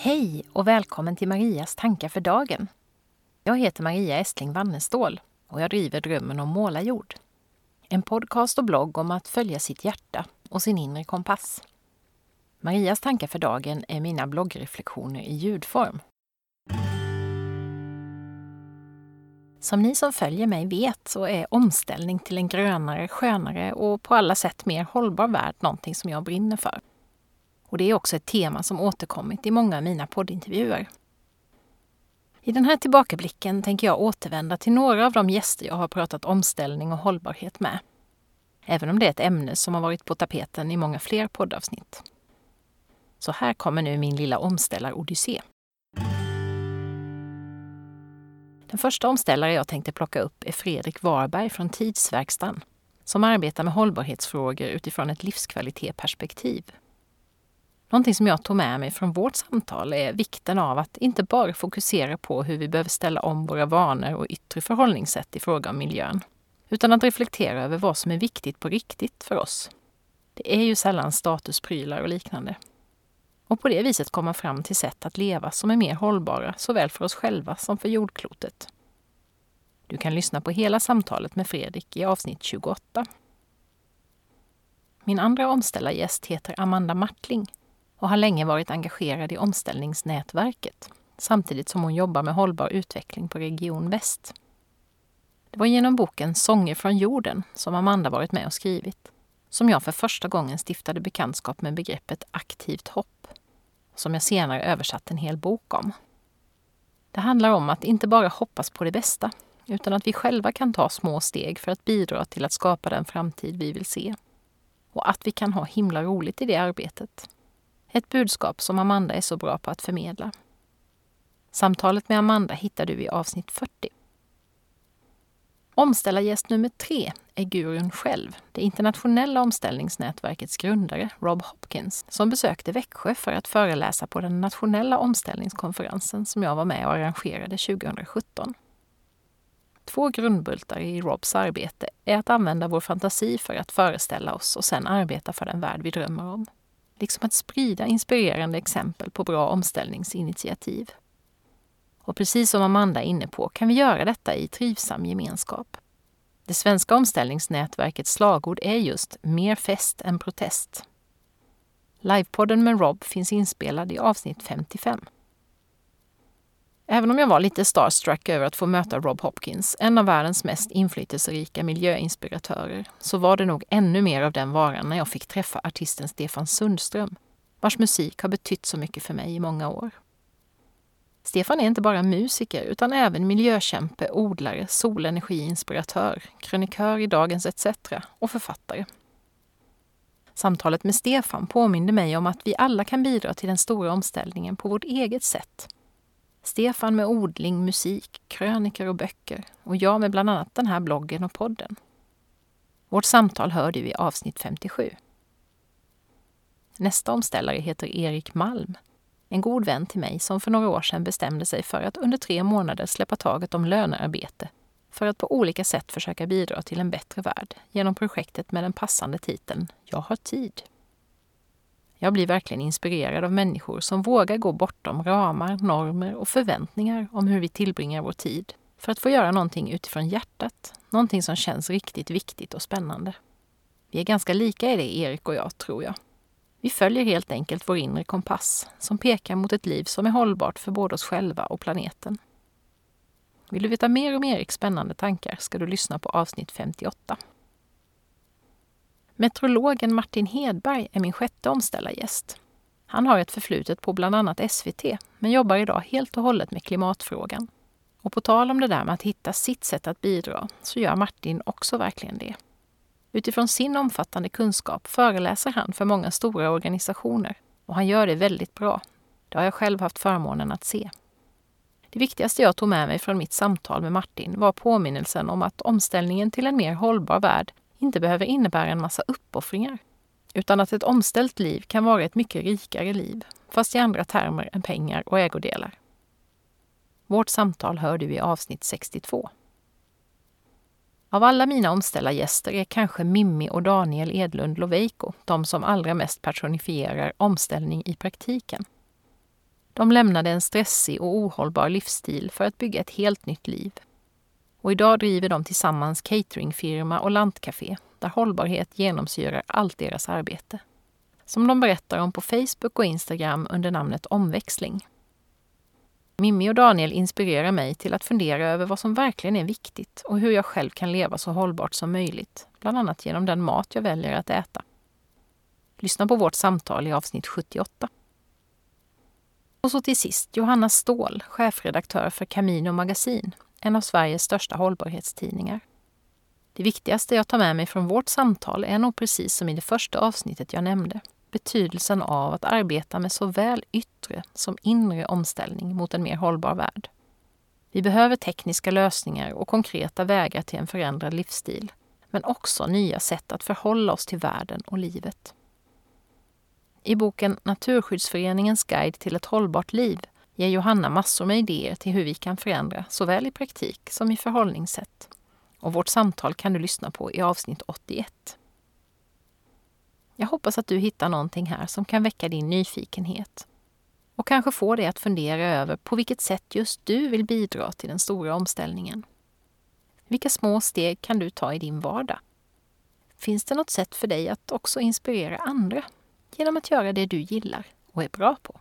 Hej och välkommen till Marias tankar för dagen. Jag heter Maria Estling Wannestål och jag driver Drömmen om målarjord. En podcast och blogg om att följa sitt hjärta och sin inre kompass. Marias tankar för dagen är mina bloggreflektioner i ljudform. Som ni som följer mig vet så är omställning till en grönare, skönare och på alla sätt mer hållbar värld någonting som jag brinner för. Och det är också ett tema som återkommit i många av mina poddintervjuer. I den här tillbakablicken tänker jag återvända till några av de gäster jag har pratat omställning och hållbarhet med. Även om det är ett ämne som har varit på tapeten i många fler poddavsnitt. Så här kommer nu min lilla omställar-odyssé. Den första omställare jag tänkte plocka upp är Fredrik Warberg från Tidsverkstan som arbetar med hållbarhetsfrågor utifrån ett livskvalitetsperspektiv. Någonting som jag tog med mig från vårt samtal är vikten av att inte bara fokusera på hur vi behöver ställa om våra vanor och yttre förhållningssätt i fråga om miljön, utan att reflektera över vad som är viktigt på riktigt för oss. Det är ju sällan statusprylar och liknande. Och på det viset komma fram till sätt att leva som är mer hållbara såväl för oss själva som för jordklotet. Du kan lyssna på hela samtalet med Fredrik i avsnitt 28. Min andra omställargäst heter Amanda Martling och har länge varit engagerad i omställningsnätverket samtidigt som hon jobbar med hållbar utveckling på Region Väst. Det var genom boken Sånger från jorden, som Amanda varit med och skrivit, som jag för första gången stiftade bekantskap med begreppet aktivt hopp, som jag senare översatt en hel bok om. Det handlar om att inte bara hoppas på det bästa, utan att vi själva kan ta små steg för att bidra till att skapa den framtid vi vill se. Och att vi kan ha himla roligt i det arbetet. Ett budskap som Amanda är så bra på att förmedla. Samtalet med Amanda hittar du i avsnitt 40. Omställargäst nummer tre är gurun själv, det internationella omställningsnätverkets grundare Rob Hopkins, som besökte Växjö för att föreläsa på den nationella omställningskonferensen som jag var med och arrangerade 2017. Två grundbultar i Robs arbete är att använda vår fantasi för att föreställa oss och sedan arbeta för den värld vi drömmer om liksom att sprida inspirerande exempel på bra omställningsinitiativ. Och precis som Amanda är inne på kan vi göra detta i trivsam gemenskap. Det svenska omställningsnätverkets slagord är just mer fest än protest. Livepodden med Rob finns inspelad i avsnitt 55. Även om jag var lite starstruck över att få möta Rob Hopkins, en av världens mest inflytelserika miljöinspiratörer, så var det nog ännu mer av den varan när jag fick träffa artisten Stefan Sundström, vars musik har betytt så mycket för mig i många år. Stefan är inte bara musiker utan även miljökämpe, odlare, solenergiinspiratör, krönikör i Dagens ETC och författare. Samtalet med Stefan påminde mig om att vi alla kan bidra till den stora omställningen på vårt eget sätt Stefan med odling, musik, krönikor och böcker och jag med bland annat den här bloggen och podden. Vårt samtal hör du i avsnitt 57. Nästa omställare heter Erik Malm, en god vän till mig som för några år sedan bestämde sig för att under tre månader släppa taget om lönearbete för att på olika sätt försöka bidra till en bättre värld genom projektet med den passande titeln Jag har tid. Jag blir verkligen inspirerad av människor som vågar gå bortom ramar, normer och förväntningar om hur vi tillbringar vår tid för att få göra någonting utifrån hjärtat, någonting som känns riktigt viktigt och spännande. Vi är ganska lika i det, Erik och jag, tror jag. Vi följer helt enkelt vår inre kompass som pekar mot ett liv som är hållbart för både oss själva och planeten. Vill du veta mer om Eriks spännande tankar ska du lyssna på avsnitt 58. Meteorologen Martin Hedberg är min sjätte omställargäst. Han har ett förflutet på bland annat SVT, men jobbar idag helt och hållet med klimatfrågan. Och på tal om det där med att hitta sitt sätt att bidra, så gör Martin också verkligen det. Utifrån sin omfattande kunskap föreläser han för många stora organisationer och han gör det väldigt bra. Det har jag själv haft förmånen att se. Det viktigaste jag tog med mig från mitt samtal med Martin var påminnelsen om att omställningen till en mer hållbar värld inte behöver innebära en massa uppoffringar. Utan att ett omställt liv kan vara ett mycket rikare liv, fast i andra termer än pengar och ägodelar. Vårt samtal hör du i avsnitt 62. Av alla mina omställargäster är kanske Mimmi och Daniel Edlund Loveiko de som allra mest personifierar omställning i praktiken. De lämnade en stressig och ohållbar livsstil för att bygga ett helt nytt liv. Och idag driver de tillsammans cateringfirma och lantcafé där hållbarhet genomsyrar allt deras arbete. Som de berättar om på Facebook och Instagram under namnet Omväxling. Mimmi och Daniel inspirerar mig till att fundera över vad som verkligen är viktigt och hur jag själv kan leva så hållbart som möjligt, bland annat genom den mat jag väljer att äta. Lyssna på vårt samtal i avsnitt 78. Och så till sist Johanna Ståhl, chefredaktör för Camino Magasin, en av Sveriges största hållbarhetstidningar. Det viktigaste jag tar med mig från vårt samtal är nog precis som i det första avsnittet jag nämnde, betydelsen av att arbeta med såväl yttre som inre omställning mot en mer hållbar värld. Vi behöver tekniska lösningar och konkreta vägar till en förändrad livsstil, men också nya sätt att förhålla oss till världen och livet. I boken Naturskyddsföreningens guide till ett hållbart liv ger Johanna massor med idéer till hur vi kan förändra såväl i praktik som i förhållningssätt. Och vårt samtal kan du lyssna på i avsnitt 81. Jag hoppas att du hittar någonting här som kan väcka din nyfikenhet och kanske få dig att fundera över på vilket sätt just du vill bidra till den stora omställningen. Vilka små steg kan du ta i din vardag? Finns det något sätt för dig att också inspirera andra genom att göra det du gillar och är bra på?